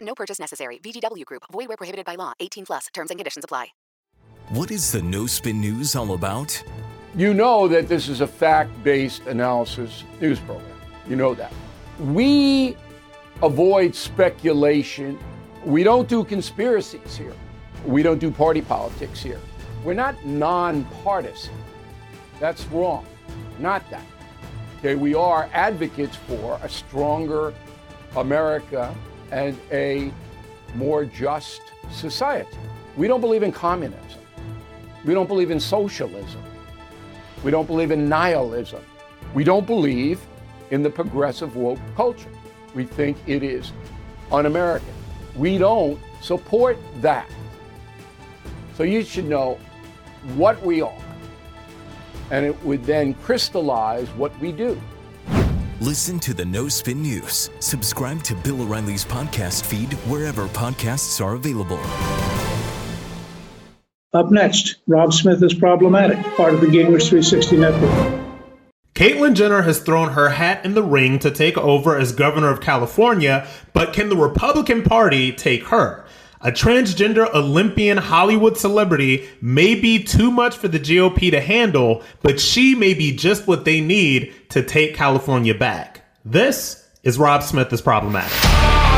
No purchase necessary. VGW Group. Void where prohibited by law. 18 plus. Terms and conditions apply. What is the No Spin News all about? You know that this is a fact-based analysis news program. You know that. We avoid speculation. We don't do conspiracies here. We don't do party politics here. We're not nonpartisan. That's wrong. Not that. Okay, we are advocates for a stronger America and a more just society. We don't believe in communism. We don't believe in socialism. We don't believe in nihilism. We don't believe in the progressive woke culture. We think it is un American. We don't support that. So you should know what we are, and it would then crystallize what we do. Listen to the No Spin News. Subscribe to Bill O'Reilly's podcast feed wherever podcasts are available. Up next, Rob Smith is problematic, part of the Gingrich 360 network. Caitlyn Jenner has thrown her hat in the ring to take over as governor of California, but can the Republican Party take her? A transgender Olympian Hollywood celebrity may be too much for the GOP to handle, but she may be just what they need to take California back. This is Rob Smith is problematic.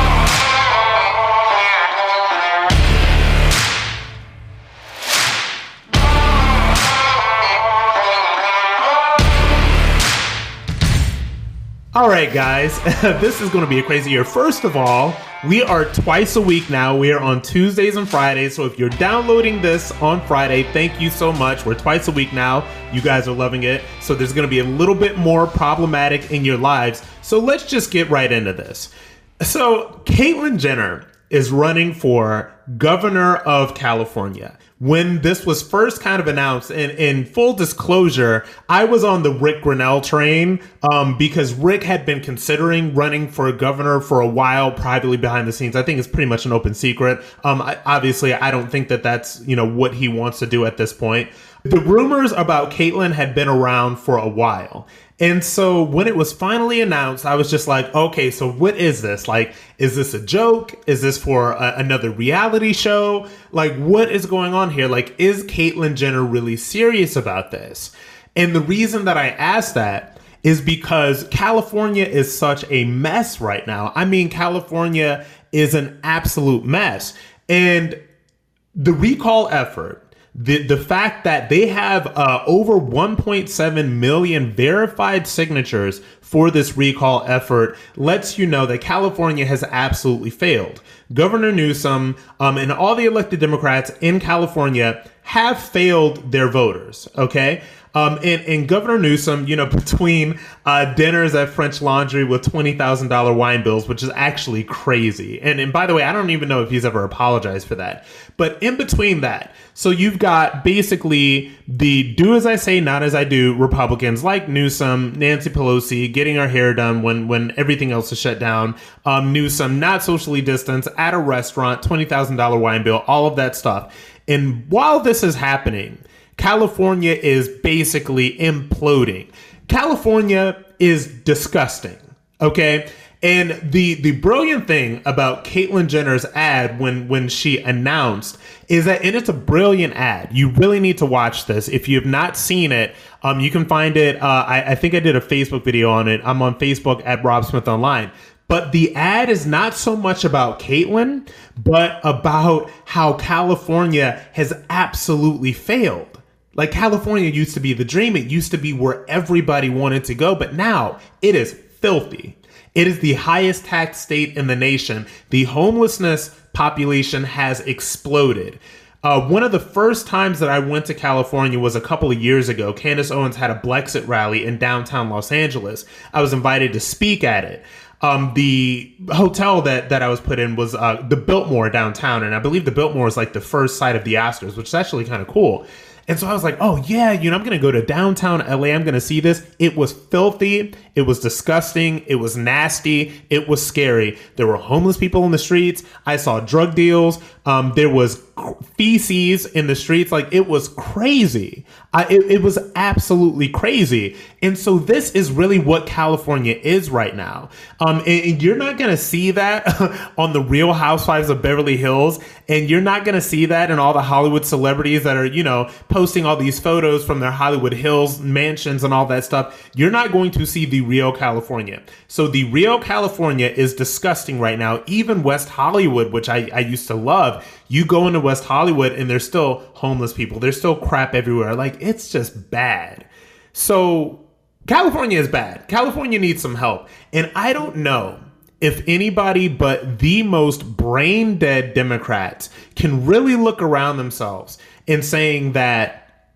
All right, guys, this is going to be a crazy year. First of all, we are twice a week now. We are on Tuesdays and Fridays. So if you're downloading this on Friday, thank you so much. We're twice a week now. You guys are loving it. So there's going to be a little bit more problematic in your lives. So let's just get right into this. So, Caitlyn Jenner is running for governor of California. When this was first kind of announced, and in full disclosure, I was on the Rick Grinnell train um, because Rick had been considering running for governor for a while privately behind the scenes. I think it's pretty much an open secret. Um, I, obviously, I don't think that that's you know what he wants to do at this point. The rumors about Caitlyn had been around for a while. And so when it was finally announced, I was just like, okay, so what is this? Like, is this a joke? Is this for a, another reality show? Like, what is going on here? Like, is Caitlyn Jenner really serious about this? And the reason that I asked that is because California is such a mess right now. I mean, California is an absolute mess. And the recall effort the the fact that they have uh, over 1.7 million verified signatures for this recall effort lets you know that California has absolutely failed. Governor Newsom um, and all the elected Democrats in California have failed their voters. Okay. Um, and, and Governor Newsom, you know, between uh, dinners at French Laundry with twenty thousand dollar wine bills, which is actually crazy. And and by the way, I don't even know if he's ever apologized for that. But in between that, so you've got basically the do as I say, not as I do Republicans like Newsom, Nancy Pelosi getting her hair done when when everything else is shut down. Um, Newsom not socially distanced at a restaurant, twenty thousand dollar wine bill, all of that stuff. And while this is happening California is basically imploding. California is disgusting. Okay. And the the brilliant thing about Caitlyn Jenner's ad when when she announced is that and it's a brilliant ad. You really need to watch this. If you have not seen it, um, you can find it. Uh, I, I think I did a Facebook video on it. I'm on Facebook at Rob Smith Online. But the ad is not so much about Caitlyn, but about how California has absolutely failed. Like California used to be the dream. It used to be where everybody wanted to go, but now it is filthy. It is the highest tax state in the nation. The homelessness population has exploded. Uh, one of the first times that I went to California was a couple of years ago. Candace Owens had a Blexit rally in downtown Los Angeles. I was invited to speak at it. Um, the hotel that, that I was put in was uh, the Biltmore downtown, and I believe the Biltmore is like the first site of the Oscars, which is actually kind of cool. And so I was like, oh, yeah, you know, I'm going to go to downtown LA. I'm going to see this. It was filthy. It was disgusting. It was nasty. It was scary. There were homeless people in the streets. I saw drug deals. Um, there was feces in the streets. Like it was crazy. I, it, it was absolutely crazy. And so this is really what California is right now. Um, and, and you're not going to see that on the Real Housewives of Beverly Hills, and you're not going to see that in all the Hollywood celebrities that are, you know, posting all these photos from their Hollywood Hills mansions and all that stuff. You're not going to see the real California. So the real California is disgusting right now. Even West Hollywood, which I, I used to love, you go into West Hollywood and there's still homeless people. There's still crap everywhere. Like it's just bad. So California is bad. California needs some help. And I don't know if anybody but the most brain dead Democrats can really look around themselves and saying that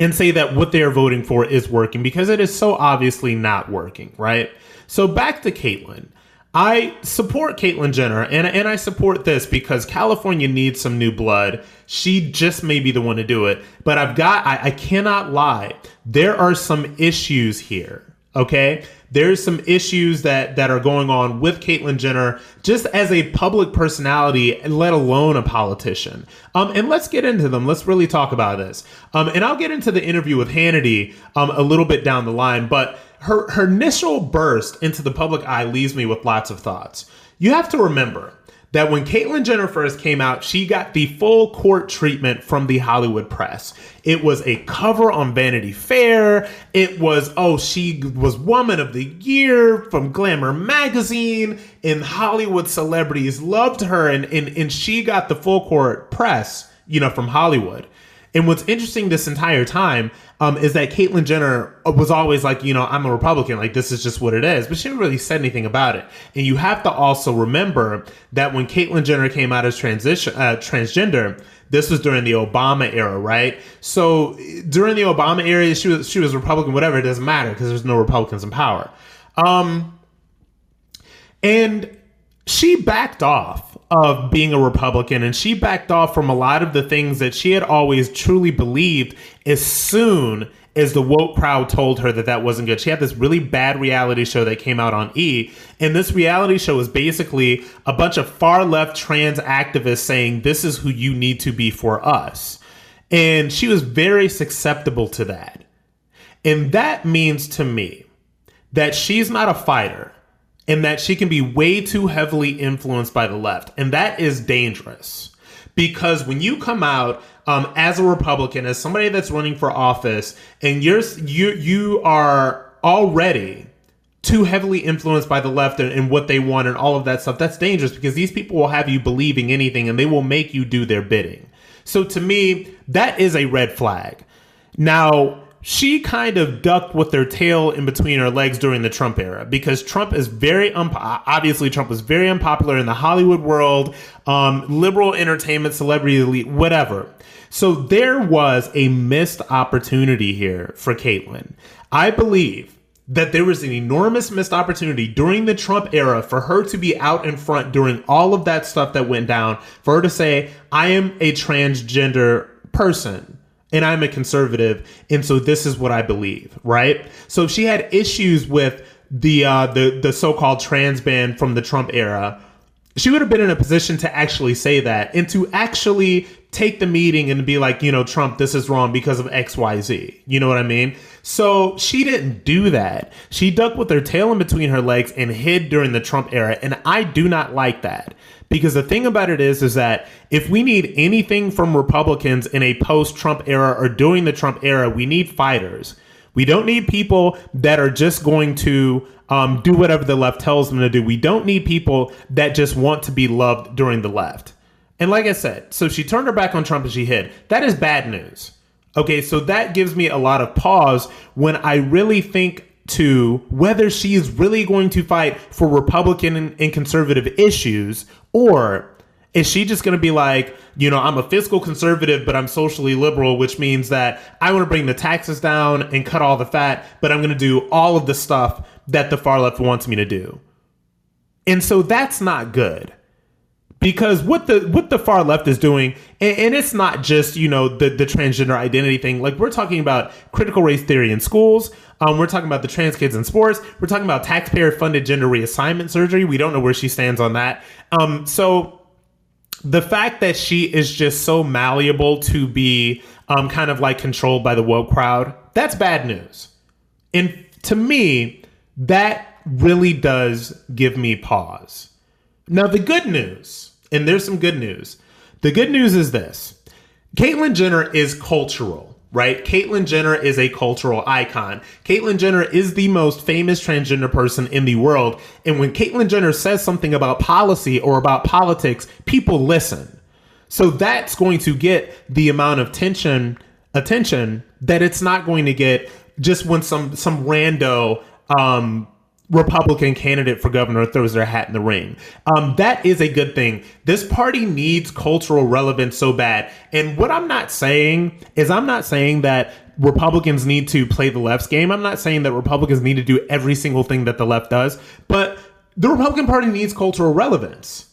and say that what they're voting for is working because it is so obviously not working, right? So back to Caitlyn. I support Caitlyn Jenner and, and I support this because California needs some new blood. She just may be the one to do it. But I've got, I, I cannot lie. There are some issues here. Okay. There's some issues that, that are going on with Caitlyn Jenner just as a public personality, let alone a politician. Um, and let's get into them. Let's really talk about this. Um, and I'll get into the interview with Hannity um, a little bit down the line. But her her initial burst into the public eye leaves me with lots of thoughts. You have to remember that when Caitlyn Jenner first came out, she got the full court treatment from the Hollywood press. It was a cover on Vanity Fair. It was, oh, she was Woman of the Year from Glamour magazine, and Hollywood celebrities loved her, and, and, and she got the full court press, you know, from Hollywood. And what's interesting this entire time um, is that Caitlyn Jenner was always like, you know, I'm a Republican, like this is just what it is, but she didn't really say anything about it. And you have to also remember that when Caitlyn Jenner came out as transition uh, transgender, this was during the Obama era, right? So during the Obama era, she was she was Republican, whatever. It doesn't matter because there's no Republicans in power. Um, and she backed off of being a Republican and she backed off from a lot of the things that she had always truly believed as soon as the woke crowd told her that that wasn't good. She had this really bad reality show that came out on E, and this reality show was basically a bunch of far left trans activists saying, This is who you need to be for us. And she was very susceptible to that. And that means to me that she's not a fighter in that she can be way too heavily influenced by the left. And that is dangerous because when you come out um, as a Republican, as somebody that's running for office, and you're you you are already too heavily influenced by the left and, and, what they want and all of that stuff, that's dangerous because these people will have you believing anything and they will make you do their bidding. So to me, that is a red flag. Now, she kind of ducked with her tail in between her legs during the Trump era because Trump is very un- obviously Trump was very unpopular in the Hollywood world, um, liberal entertainment, celebrity elite, whatever. So there was a missed opportunity here for Caitlyn. I believe that there was an enormous missed opportunity during the Trump era for her to be out in front during all of that stuff that went down, for her to say, I am a transgender person and I'm a conservative, and so this is what I believe, right? So she had issues with the uh, the the so-called trans ban from the Trump era, she would have been in a position to actually say that and to actually take the meeting and be like, you know, Trump, this is wrong because of X, Y, Z. You know what I mean? So she didn't do that. She ducked with her tail in between her legs and hid during the Trump era, and I do not like that. Because the thing about it is, is that if we need anything from Republicans in a post-Trump era or during the Trump era, we need fighters. We don't need people that are just going to um, do whatever the left tells them to do. We don't need people that just want to be loved during the left. And like I said, so she turned her back on Trump and she hid. That is bad news. Okay, so that gives me a lot of pause when I really think to whether she is really going to fight for Republican and conservative issues, or is she just going to be like, you know, I'm a fiscal conservative, but I'm socially liberal, which means that I want to bring the taxes down and cut all the fat, but I'm going to do all of the stuff that the far left wants me to do. And so that's not good because what the what the far left is doing and, and, it's not just you know the the transgender identity thing. Like we're talking about critical race theory in schools. Um, we're talking about the trans kids in sports. We're talking about taxpayer funded gender reassignment surgery. We don't know where she stands on that. Um, so the fact that she is just so malleable to be um, kind of like controlled by the woke crowd that's bad news. And to me that really does give me pause. Now the good news and there's some good news. The good news is this Caitlyn Jenner is cultural, right? Caitlyn Jenner is a cultural icon. Caitlyn Jenner is the most famous transgender person in the world. And when Caitlyn Jenner says something about policy or about politics, people listen. So that's going to get the amount of tension attention that it's not going to get just when some some rando um Republican candidate for governor throws their hat in the ring. Um, that is a good thing. This party needs cultural relevance so bad. And what I'm not saying is, I'm not saying that Republicans need to play the left's game. I'm not saying that Republicans need to do every single thing that the left does, but the Republican Party needs cultural relevance.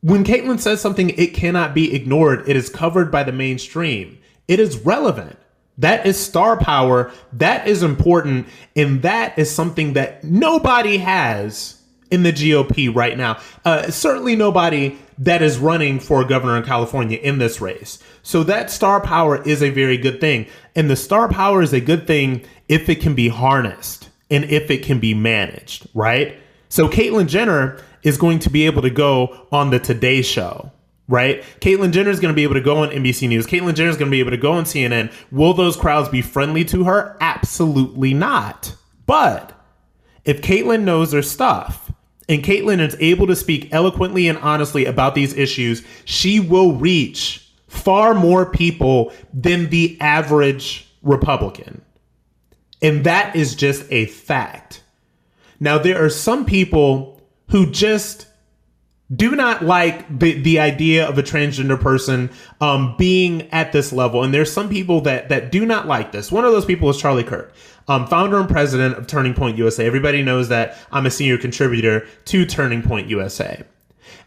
When Caitlyn says something, it cannot be ignored. It is covered by the mainstream. It is relevant. That is star power. That is important. And that is something that nobody has in the GOP right now. Uh, certainly nobody that is running for governor in California in this race. So that star power is a very good thing. And the star power is a good thing if it can be harnessed and if it can be managed, right? So Caitlyn Jenner is going to be able to go on the Today Show right? Caitlyn Jenner is going to be able to go on NBC News. Caitlyn Jenner is going to be able to go on CNN. Will those crowds be friendly to her? Absolutely not. But if Caitlyn knows her stuff and Caitlyn is able to speak eloquently and honestly about these issues, she will reach far more people than the average Republican. And that is just a fact. Now, there are some people who just do not like the the idea of a transgender person um, being at this level. And there's some people that that do not like this. One of those people is Charlie Kirk, um, founder and president of Turning Point USA. Everybody knows that I'm a senior contributor to Turning Point USA,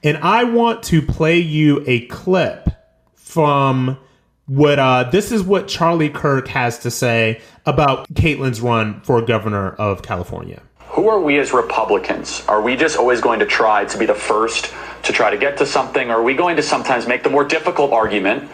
and I want to play you a clip from what uh, this is what Charlie Kirk has to say about Caitlyn's run for governor of California who are we as Republicans? Are we just always going to try to be the first to try to get to something? Or are we going to sometimes make the more difficult argument,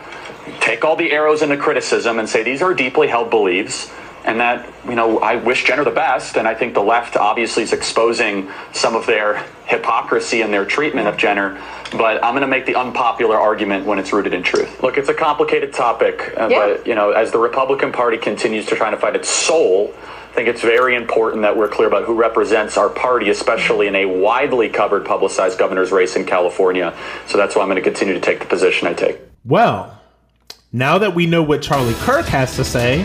take all the arrows into criticism and say these are deeply held beliefs? And that, you know, I wish Jenner the best. And I think the left obviously is exposing some of their hypocrisy in their treatment of Jenner. But I'm going to make the unpopular argument when it's rooted in truth. Look, it's a complicated topic. Uh, yeah. But, you know, as the Republican Party continues to try to find its soul, I think it's very important that we're clear about who represents our party, especially in a widely covered, publicized governor's race in California. So that's why I'm going to continue to take the position I take. Well, now that we know what Charlie Kirk has to say,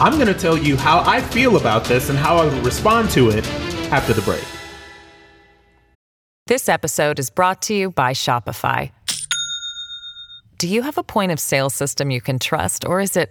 I'm going to tell you how I feel about this and how I would respond to it after the break. This episode is brought to you by Shopify. Do you have a point of sale system you can trust, or is it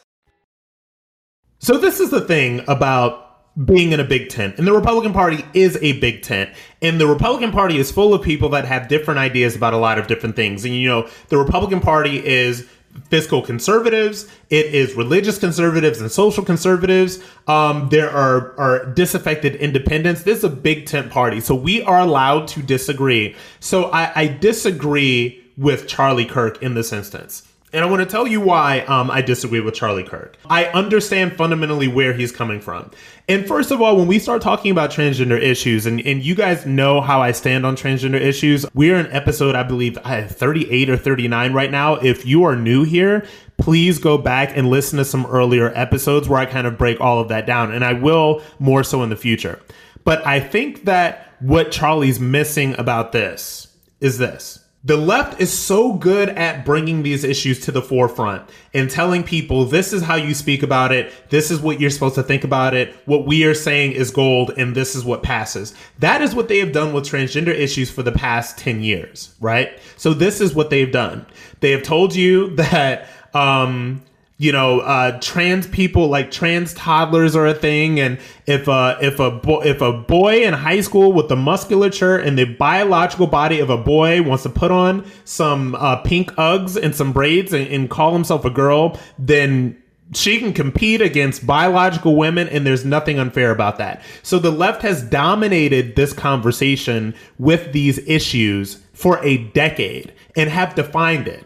So, this is the thing about being in a big tent. And the Republican Party is a big tent. And the Republican Party is full of people that have different ideas about a lot of different things. And, you know, the Republican Party is fiscal conservatives. It is religious conservatives and social conservatives. Um, there are are disaffected independents. This is a big tent party, so we are allowed to disagree. So I, I disagree with Charlie Kirk in this instance. And I want to tell you why um, I disagree with Charlie Kirk. I understand fundamentally where he's coming from. And first of all, when we start talking about transgender issues, and, and you guys know how I stand on transgender issues, we're in episode, I believe, 38 or 39 right now. If you are new here, please go back and listen to some earlier episodes where I kind of break all of that down. And I will more so in the future. But I think that what Charlie's missing about this is this the left is so good at bringing these issues to the forefront and telling people this is how you speak about it. This is what you're supposed to think about it. What we are saying is gold and this is what passes. That is what they have done with transgender issues for the past 10 years, right? So this is what they've done. They have told you that, um, you know, uh, trans people like trans toddlers are a thing, and if a if a if a boy in high school with the musculature and the biological body of a boy wants to put on some uh, pink Uggs and some braids and, and call himself a girl, then she can compete against biological women and there's nothing unfair about that. So the left has dominated this conversation with these issues for a decade and have defined it.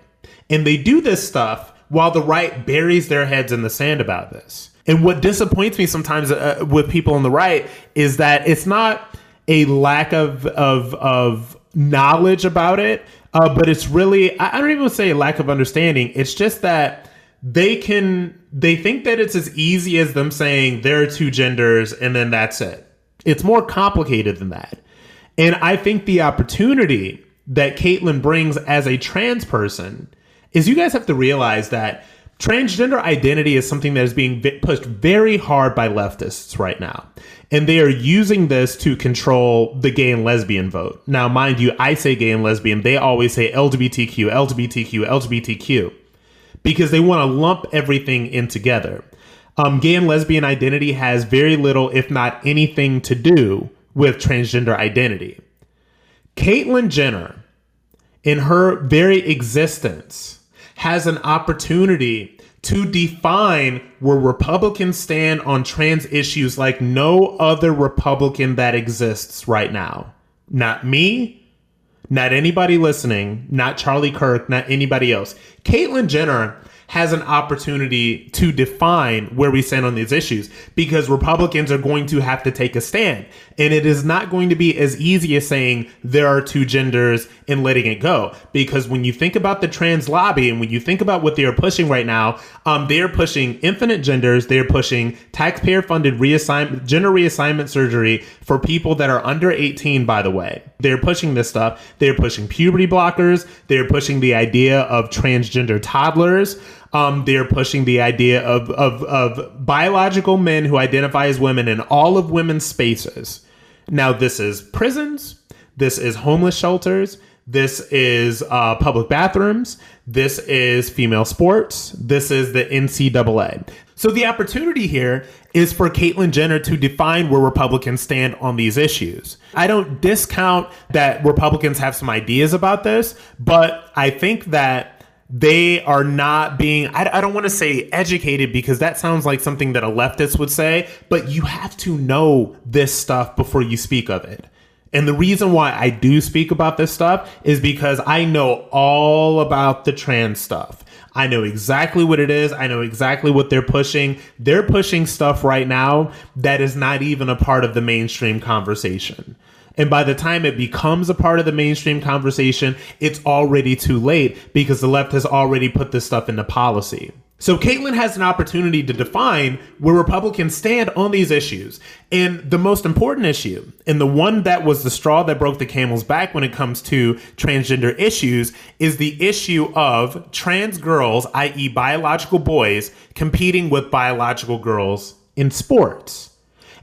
And they do this stuff while the right buries their heads in the sand about this. And what disappoints me sometimes uh, with people on the right is that it's not a lack of of of knowledge about it, uh, but it's really I don't even say a lack of understanding. It's just that they can they think that it's as easy as them saying there are two genders and then that's it. It's more complicated than that. And I think the opportunity that Caitlyn brings as a trans person is you guys have to realize that transgender identity is something that is being pushed very hard by leftists right now. And they are using this to control the gay and lesbian vote. Now, mind you, I say gay and lesbian, they always say LGBTQ, LGBTQ, LGBTQ, because they want to lump everything in together. Um, gay and lesbian identity has very little, if not anything, to do with transgender identity. Caitlyn Jenner, in her very existence, has an opportunity to define where Republicans stand on trans issues like no other Republican that exists right now. Not me, not anybody listening, not Charlie Kirk, not anybody else. Caitlyn Jenner has an opportunity to define where we stand on these issues because Republicans are going to have to take a stand. And it is not going to be as easy as saying there are two genders and letting it go. Because when you think about the trans lobby and when you think about what they are pushing right now, um, they are pushing infinite genders. They are pushing taxpayer funded reassignment, gender reassignment surgery for people that are under 18, by the way. They're pushing this stuff. They're pushing puberty blockers. They're pushing the idea of transgender toddlers. Um, they're pushing the idea of, of, of biological men who identify as women in all of women's spaces. Now, this is prisons, this is homeless shelters, this is uh, public bathrooms, this is female sports, this is the NCAA. So the opportunity here is for Caitlyn Jenner to define where Republicans stand on these issues. I don't discount that Republicans have some ideas about this, but I think that they are not being I, I don't want to say educated because that sounds like something that a leftist would say but you have to know this stuff before you speak of it and the reason why i do speak about this stuff is because i know all about the trans stuff I know exactly what it is. I know exactly what they're pushing. They're pushing stuff right now that is not even a part of the mainstream conversation. And by the time it becomes a part of the mainstream conversation, it's already too late because the left has already put this stuff into policy. So Caitlyn has an opportunity to define where Republicans stand on these issues. And the most important issue, and the one that was the straw that broke the camel's back when it comes to transgender issues, is the issue of trans girls, i.e., biological boys, competing with biological girls in sports.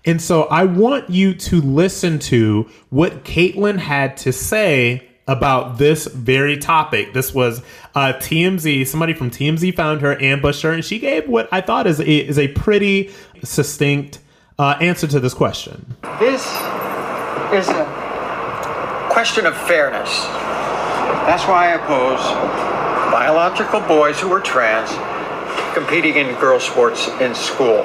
And so I want you to listen to what Caitlyn had to say about this very topic. This was uh, TMZ. Somebody from TMZ found her, ambushed her, and she gave what I thought is a, is a pretty succinct uh, answer to this question. This is a question of fairness. That's why I oppose biological boys who are trans competing in girl sports in school.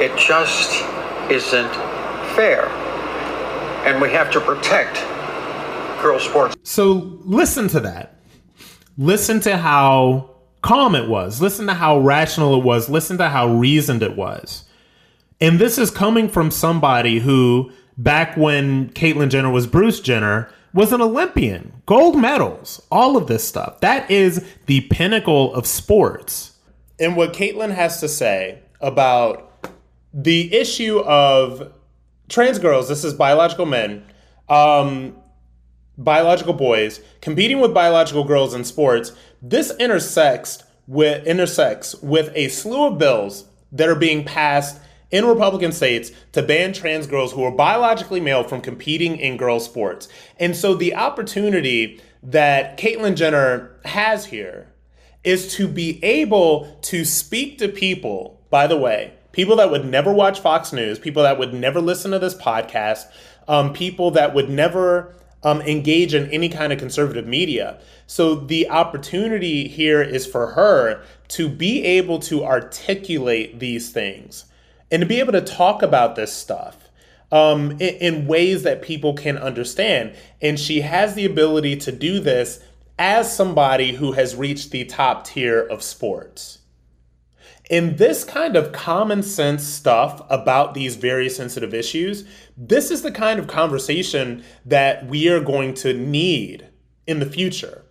It just isn't fair. And we have to protect girls' sports. So listen to that. Listen to how calm it was. Listen to how rational it was. Listen to how reasoned it was. And this is coming from somebody who, back when Caitlyn Jenner was Bruce Jenner, was an Olympian, gold medals, all of this stuff. That is the pinnacle of sports. And what Caitlyn has to say about the issue of trans girls, this is biological men, um, biological boys competing with biological girls in sports, this intersects with intersects with a slew of bills that are being passed in Republican states to ban trans girls who are biologically male from competing in girls' sports. And so the opportunity that Caitlyn Jenner has here is to be able to speak to people, by the way, people that would never watch Fox News, people that would never listen to this podcast, um, people that would never um, engage in any kind of conservative media. So the opportunity here is for her to be able to articulate these things and to be able to talk about this stuff um, in, in ways that people can understand. And she has the ability to do this as somebody who has reached the top tier of sports. In this kind of common sense stuff about these very sensitive issues, this is the kind of conversation that we are going to need in the future.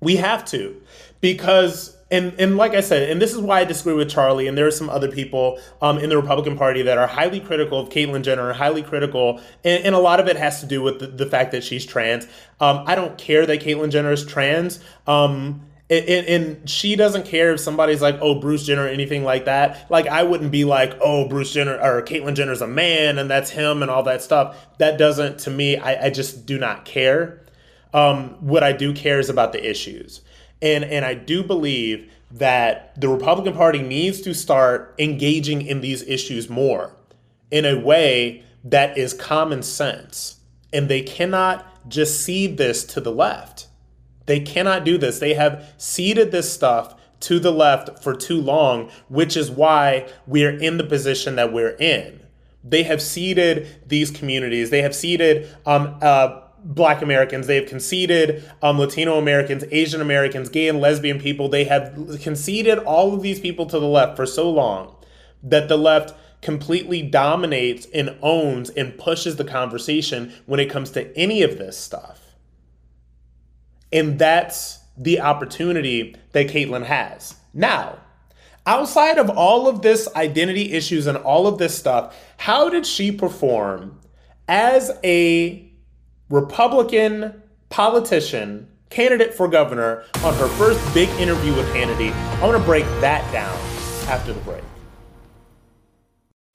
We have to, because and and like I said, and this is why I disagree with Charlie, and there are some other people um, in the Republican Party that are highly critical of Caitlyn Jenner, highly critical, and, and a lot of it has to do with the, the fact that she's trans. Um, I don't care that Caitlyn Jenner is trans. Um, and, and, she doesn't care if somebody's like, oh, Bruce Jenner or anything like that. Like, I wouldn't be like, oh, Bruce Jenner or Caitlyn Jenner's a man and that's him and all that stuff. That doesn't, to me, I, I just do not care. Um, what I do care is about the issues. And, and I do believe that the Republican Party needs to start engaging in these issues more in a way that is common sense. And they cannot just cede this to the left. They cannot do this. They have ceded this stuff to the left for too long, which is why we're in the position that we're in. They have ceded these communities. They have ceded um, uh, Black Americans. They have conceded um, Latino Americans, Asian Americans, gay and lesbian people. They have conceded all of these people to the left for so long that the left completely dominates and owns and pushes the conversation when it comes to any of this stuff. And that's the opportunity that Caitlyn has. Now, outside of all of this identity issues and all of this stuff, how did she perform as a Republican politician, candidate for governor, on her first big interview with Hannity. I want to break that down after the break.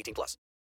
18 plus.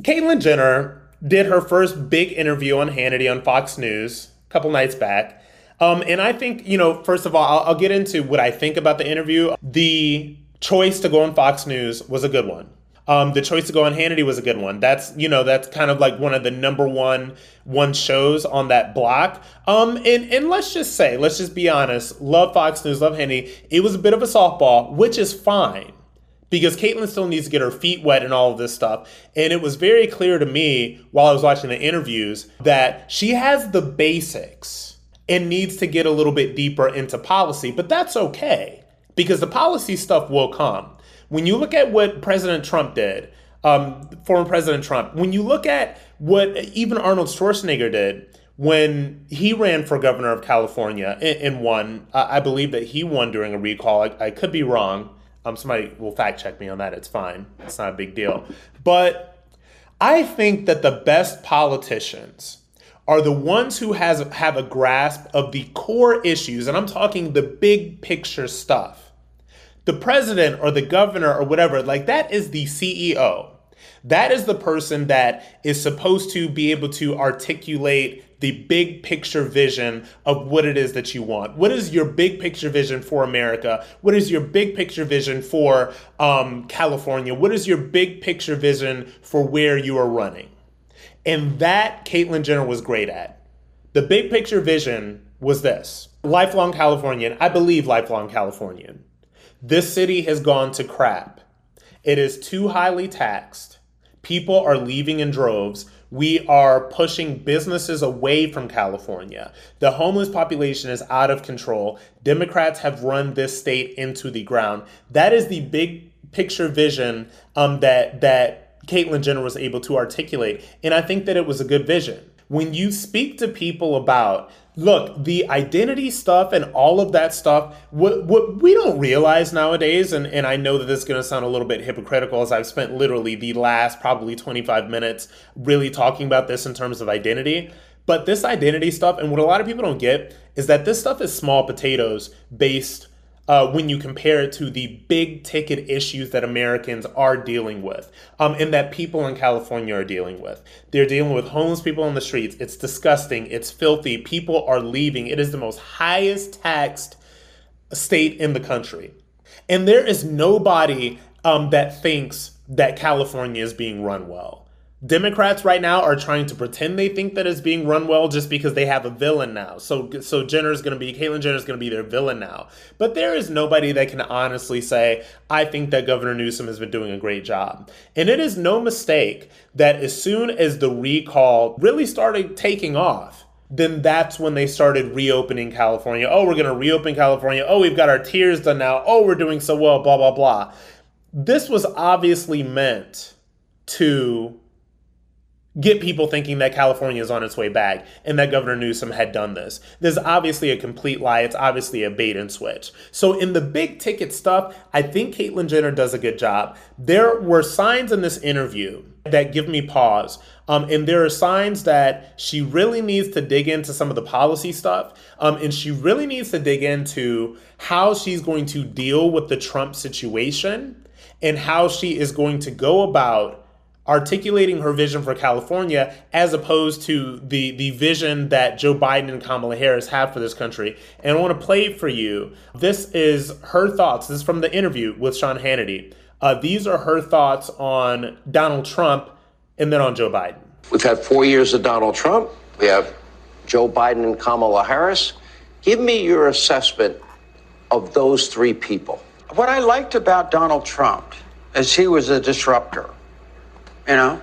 Caitlyn Jenner did her first big interview on Hannity on Fox News a couple nights back. Um, and I think, you know, first of all, I'll, I'll get into what I think about the interview. The choice to go on Fox News was a good one. Um, the choice to go on Hannity was a good one. That's you know that's kind of like one of the number one one shows on that block. Um, and and let's just say, let's just be honest. Love Fox News, love Hannity. It was a bit of a softball, which is fine because Caitlyn still needs to get her feet wet and all of this stuff. And it was very clear to me while I was watching the interviews that she has the basics and needs to get a little bit deeper into policy, but that's okay because the policy stuff will come. When you look at what President Trump did, um, former President Trump, when you look at what even Arnold Schwarzenegger did when he ran for governor of California and, and won, I believe that he won during a recall. I, I could be wrong. Um, somebody will fact check me on that. It's fine. It's not a big deal. But I think that the best politicians are the ones who has have a grasp of the core issues, and I'm talking the big picture stuff the president or the governor or whatever, like that is the CEO. That is the person that is supposed to be able to articulate the big picture vision of what it is that you want. What is your big picture vision for America? What is your big picture vision for um, California? What is your big picture vision for where you are running? And that Caitlyn Jenner was great at. The big picture vision was this lifelong Californian, I believe lifelong Californian. This city has gone to crap. It is too highly taxed. People are leaving in droves. We are pushing businesses away from California. The homeless population is out of control. Democrats have run this state into the ground. That is the big picture vision um, that that Caitlyn Jenner was able to articulate, and I think that it was a good vision. When you speak to people about look, the identity stuff and all of that stuff, what, what we don't realize nowadays, and, and I know that this is going to sound a little bit hypocritical as I've spent literally the last probably 25 minutes really talking about this in terms of identity. But this identity stuff, and what a lot of people don't get, is that this stuff is small potatoes based uh, when you compare it to the big ticket issues that Americans are dealing with um, and that people in California are dealing with. They're dealing with homeless people on the streets. It's disgusting. It's filthy. People are leaving. It is the most highest taxed state in the country. And there is nobody um, that thinks that California is being run well. Democrats right now are trying to pretend they think that it's being run well just because they have a villain now. So so Jenner's going to be Caitlyn Jenner's going to be their villain now. But there is nobody that can honestly say I think that Governor Newsom has been doing a great job. And it is no mistake that as soon as the recall really started taking off, then that's when they started reopening California. Oh, we're going to reopen California. Oh, we've got our tiers done now. Oh, we're doing so well, blah blah blah. This was obviously meant to get people thinking that California is on its way back and that Governor Newsom had done this. This is obviously a complete lie. It's obviously a bait and switch. So, in the big ticket stuff, I think Caitlyn Jenner does a good job. There were signs in this interview that give me pause. Um, and there are signs that she really needs to dig into some of the policy stuff. Um, and she really needs to dig into how she's going to deal with the Trump situation and how she is going to go about articulating her vision for California as opposed to the the vision that Joe Biden and Kamala Harris have for this country. And I want to play for you. This is her thoughts. This is from the interview with Sean Hannity Uh, these are her thoughts on Donald Trump and then on Joe Biden. We've had four years of Donald Trump. We have Joe Biden and Kamala Harris. Give me your assessment of those three people. What I liked about Donald Trump is he was a disruptor. You know,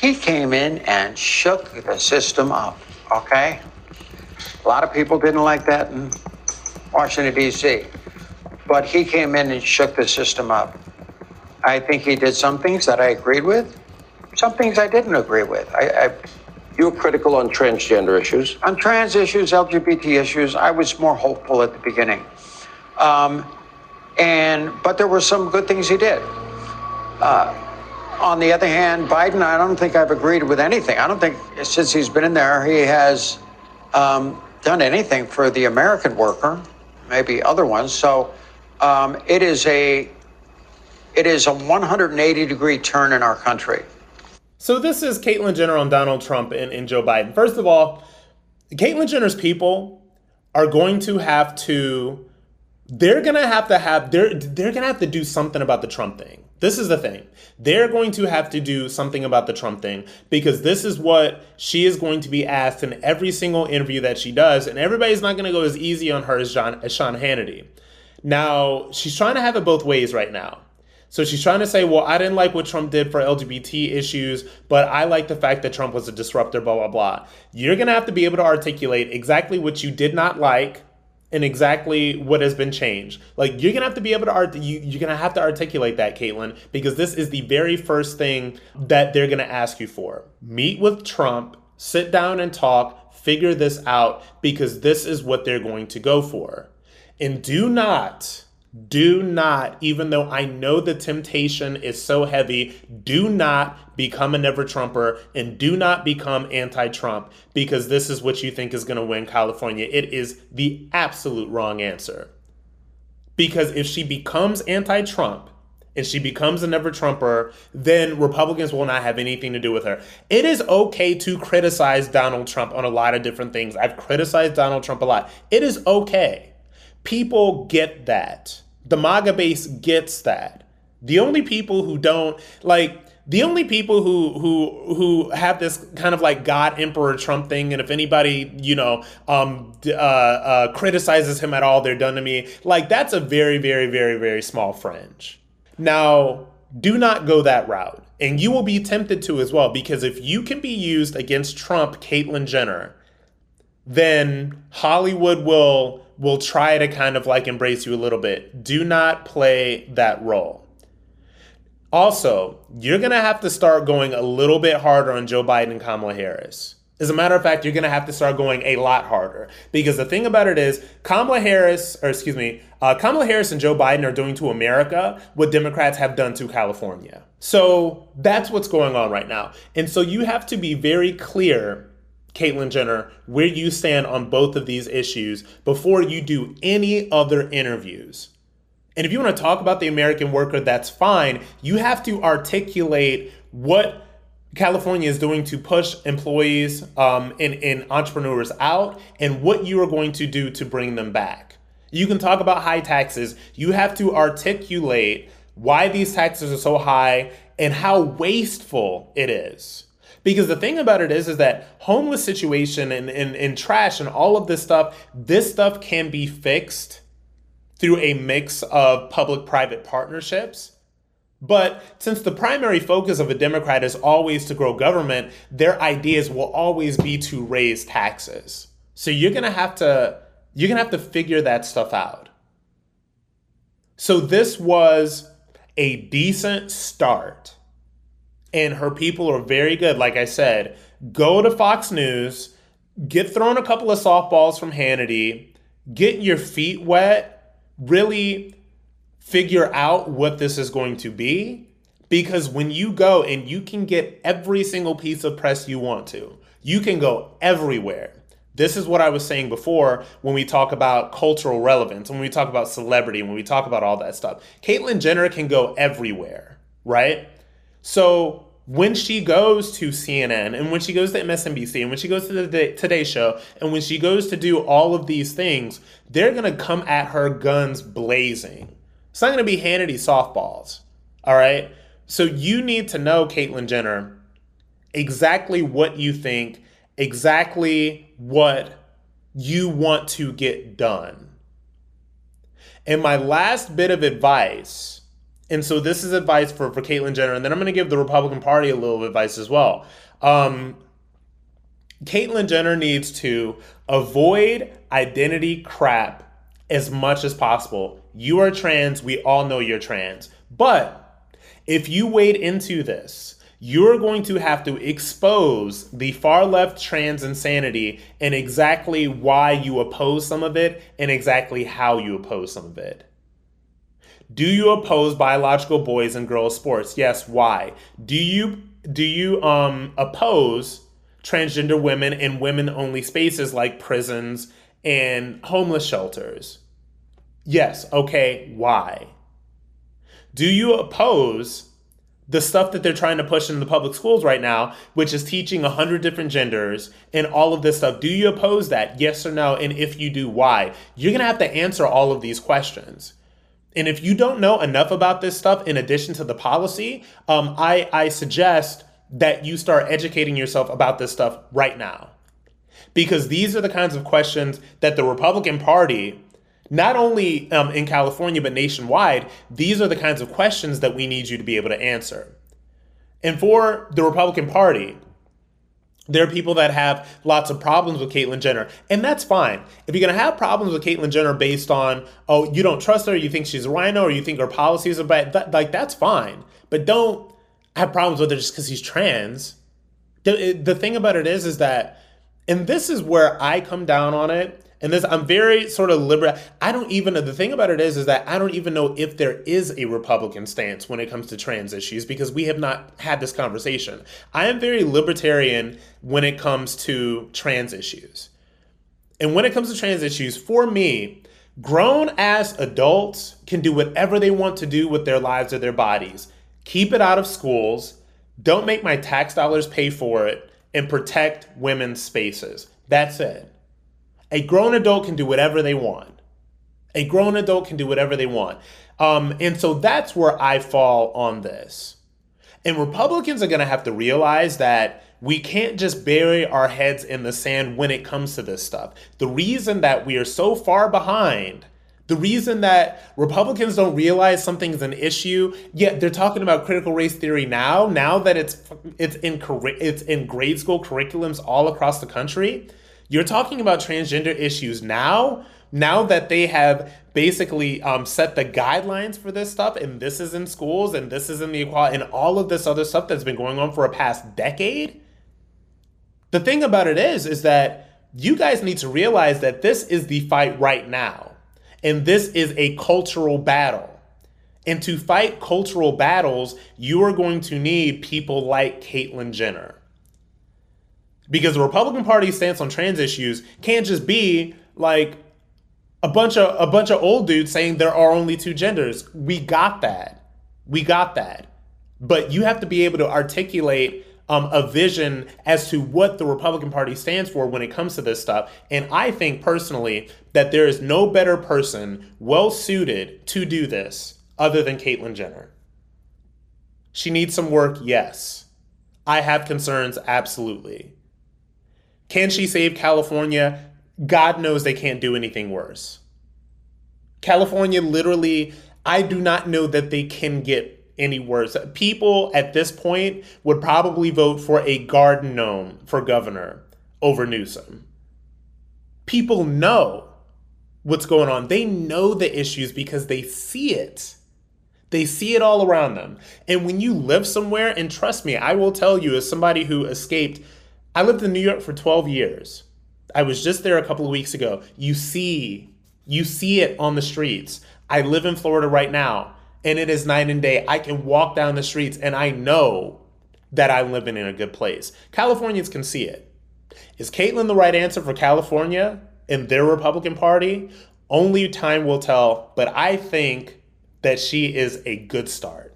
he came in and shook the system up, okay? A lot of people didn't like that in Washington, D.C., but he came in and shook the system up. I think he did some things that I agreed with, some things I didn't agree with. I, I you were critical on transgender issues. On trans issues, LGBT issues, I was more hopeful at the beginning. Um, and but there were some good things he did. Uh, on the other hand, Biden, I don't think I've agreed with anything. I don't think since he's been in there, he has um, done anything for the American worker, maybe other ones. So um, it is a it is a 180 degree turn in our country. So this is Caitlyn Jenner on Donald Trump and, and Joe Biden. First of all, Caitlyn Jenner's people are going to have to they're gonna have to have they're they're gonna have to do something about the Trump thing. This is the thing. They're going to have to do something about the Trump thing because this is what she is going to be asked in every single interview that she does, and everybody's not gonna go as easy on her as John as Sean Hannity. Now, she's trying to have it both ways right now. So she's trying to say, well, I didn't like what Trump did for LGBT issues, but I like the fact that Trump was a disruptor, blah, blah, blah. You're going to have to be able to articulate exactly what you did not like and exactly what has been changed. Like you're gonna have to be able to art you, you're gonna have to articulate that, Caitlyn, because this is the very first thing that they're gonna ask you for. Meet with Trump, sit down and talk, figure this out, because this is what they're going to go for. And do not do not, even though I know the temptation is so heavy, do not become a never Trumper and do not become anti Trump because this is what you think is going to win California. It is the absolute wrong answer. Because if she becomes anti Trump, and she becomes a never Trumper, then Republicans will not have anything to do with her. It is okay to criticize Donald Trump on a lot of different things. I've criticized Donald Trump a lot. It is okay. People get that the MAGA base gets that. The only people who don't like the only people who who who have this kind of like God Emperor Trump thing, and if anybody you know um, uh, uh, criticizes him at all, they're done to me. Like that's a very very very very small fringe. Now, do not go that route, and you will be tempted to as well because if you can be used against Trump, Caitlyn Jenner, then Hollywood will will try to kind of like embrace you a little bit. Do not play that role. Also, you're going to have to start going a little bit harder on Joe Biden and Kamala Harris. As a matter of fact, you're going to have to start going a lot harder because the thing about it is Kamala Harris, or excuse me, uh, Kamala Harris and Joe Biden are doing to America what Democrats have done to California. So that's what's going on right now. And so you have to be very clear Caitlyn Jenner, where you stand on both of these issues before you do any other interviews. And if you want to talk about the American worker, that's fine. You have to articulate what California is doing to push employees um, and, and entrepreneurs out and what you are going to do to bring them back. You can talk about high taxes. You have to articulate why these taxes are so high and how wasteful it is. Because the thing about it is, is that homeless situation and, and, and trash and all of this stuff, this stuff can be fixed through a mix of public private partnerships. But since the primary focus of a Democrat is always to grow government, their ideas will always be to raise taxes. So you're gonna have to you're gonna have to figure that stuff out. So this was a decent start and her people are very good. Like I said, go to Fox News, get thrown a couple of softballs from Hannity, get your feet wet, really figure out what this is going to be. Because when you go and you can get every single piece of press you want to, you can go everywhere. This is what I was saying before when we talk about cultural relevance, when we talk about celebrity, when we talk about all that stuff. Caitlyn Jenner can go everywhere, right? So when she goes to CNN and when she goes to MSNBC and when she goes to the Today Show and when she goes to do all of these things, they're going to come at her guns blazing. It's not going to be Hannity softballs. All right. So you need to know, Caitlyn Jenner, exactly what you think, exactly what you want to get done. And my last bit of advice, and so this is advice for, for Caitlyn Jenner, and then I'm going to give the Republican Party a little advice as well. Um, Caitlyn Jenner needs to avoid identity crap as much as possible. You are trans. We all know you're trans. But if you wade into this, you're going to have to expose the far left trans insanity and exactly why you oppose some of it and exactly how you oppose some of it. Do you oppose biological boys and girls sports? Yes, why? Do you do you um oppose transgender women in women only spaces like prisons and homeless shelters? Yes, okay, why? Do you oppose the stuff that they're trying to push in the public schools right now, which is teaching 100 different genders and all of this stuff? Do you oppose that? Yes or no? And if you do, why? You're going to have to answer all of these questions. And if you don't know enough about this stuff in addition to the policy, um, I, I suggest that you start educating yourself about this stuff right now. Because these are the kinds of questions that the Republican Party, not only um, in California, but nationwide, these are the kinds of questions that we need you to be able to answer. And for the Republican Party, there are people that have lots of problems with Caitlyn Jenner, and that's fine. If you're going to have problems with Caitlyn Jenner based on, oh, you don't trust her, you think she's a RINO, or you think her policies are bad, like that's fine. But don't have problems with her just because he's trans. The, the thing about it is, is that, and this is where I come down on it. And this, I'm very sort of liberal. I don't even know. The thing about it is, is that I don't even know if there is a Republican stance when it comes to trans issues because we have not had this conversation. I am very libertarian when it comes to trans issues. And when it comes to trans issues, for me, grown ass adults can do whatever they want to do with their lives or their bodies keep it out of schools, don't make my tax dollars pay for it, and protect women's spaces. That's it. A grown adult can do whatever they want. A grown adult can do whatever they want. Um, and so that's where I fall on this. And Republicans are going to have to realize that we can't just bury our heads in the sand when it comes to this stuff. The reason that we are so far behind the reason that Republicans don't realize something's an issue, yet they're talking about critical race theory now, now that it's it's in it's in grade school curriculums all across the country. You're talking about transgender issues now, now that they have basically um, set the guidelines for this stuff, and this is in schools, and this is in the equality, and all of this other stuff that's been going on for a past decade. The thing about it is, is that you guys need to realize that this is the fight right now and this is a cultural battle. And to fight cultural battles, you are going to need people like Caitlyn Jenner. Because the Republican Party's stance on trans issues can't just be like a bunch of a bunch of old dudes saying there are only two genders. We got that. We got that. But you have to be able to articulate um, a vision as to what the Republican Party stands for when it comes to this stuff. And I think personally that there is no better person well suited to do this other than Caitlyn Jenner. She needs some work, yes. I have concerns, absolutely. Can she save California? God knows they can't do anything worse. California literally, I do not know that they can get any worse. People at this point would probably vote for a garden gnome for governor over Newsom. People know what's going on. They know the issues because they see it. They see it all around them. And when you live somewhere, and trust me, I will tell you, as somebody who escaped, I lived in New York for 12 years. I was just there a couple of weeks ago. You see, you see it on the streets. I live in Florida right now and it is night and day. I can walk down the streets and I know that I'm living in a good place. Californians can see it. Is Caitlyn the right answer for California and their Republican Party? Only time will tell, but I think that she is a good start.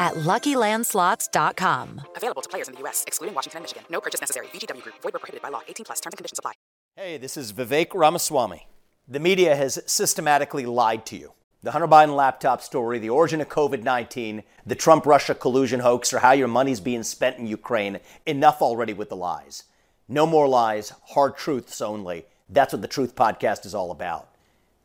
at LuckyLandSlots.com. Available to players in the U.S., excluding Washington and Michigan. No purchase necessary. VGW Group. Void where prohibited by law. 18 plus. Terms and conditions apply. Hey, this is Vivek Ramaswamy. The media has systematically lied to you. The Hunter Biden laptop story, the origin of COVID 19, the Trump Russia collusion hoax, or how your money's being spent in Ukraine. Enough already with the lies. No more lies, hard truths only. That's what the Truth Podcast is all about.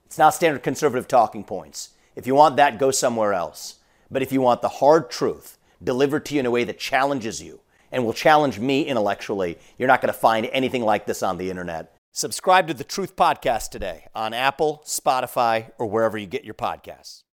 It's not standard conservative talking points. If you want that, go somewhere else. But if you want the hard truth delivered to you in a way that challenges you and will challenge me intellectually, you're not going to find anything like this on the internet. Subscribe to the Truth Podcast today on Apple, Spotify, or wherever you get your podcasts.